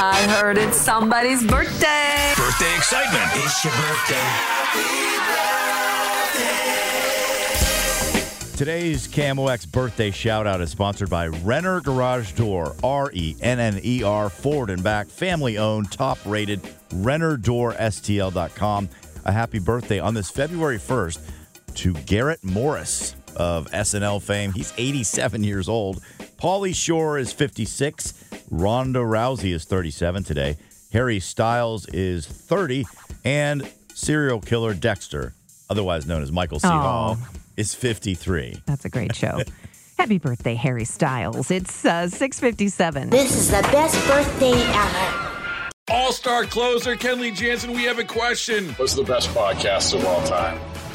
I heard it's somebody's birthday. Birthday excitement. It's your birthday. Today's KMOX birthday shout out is sponsored by Renner Garage Door, R E N N E R, forward and back, family owned, top rated, RennerDoorSTL.com. A happy birthday on this February 1st to Garrett Morris of SNL fame. He's 87 years old. Pauly Shore is 56. Ronda Rousey is 37 today. Harry Styles is 30. And serial killer Dexter, otherwise known as Michael C. Oh. Hall, is 53. That's a great show. Happy birthday, Harry Styles. It's uh, 657. This is the best birthday ever. All star closer Kenley Jansen, we have a question. What's the best podcast of all time?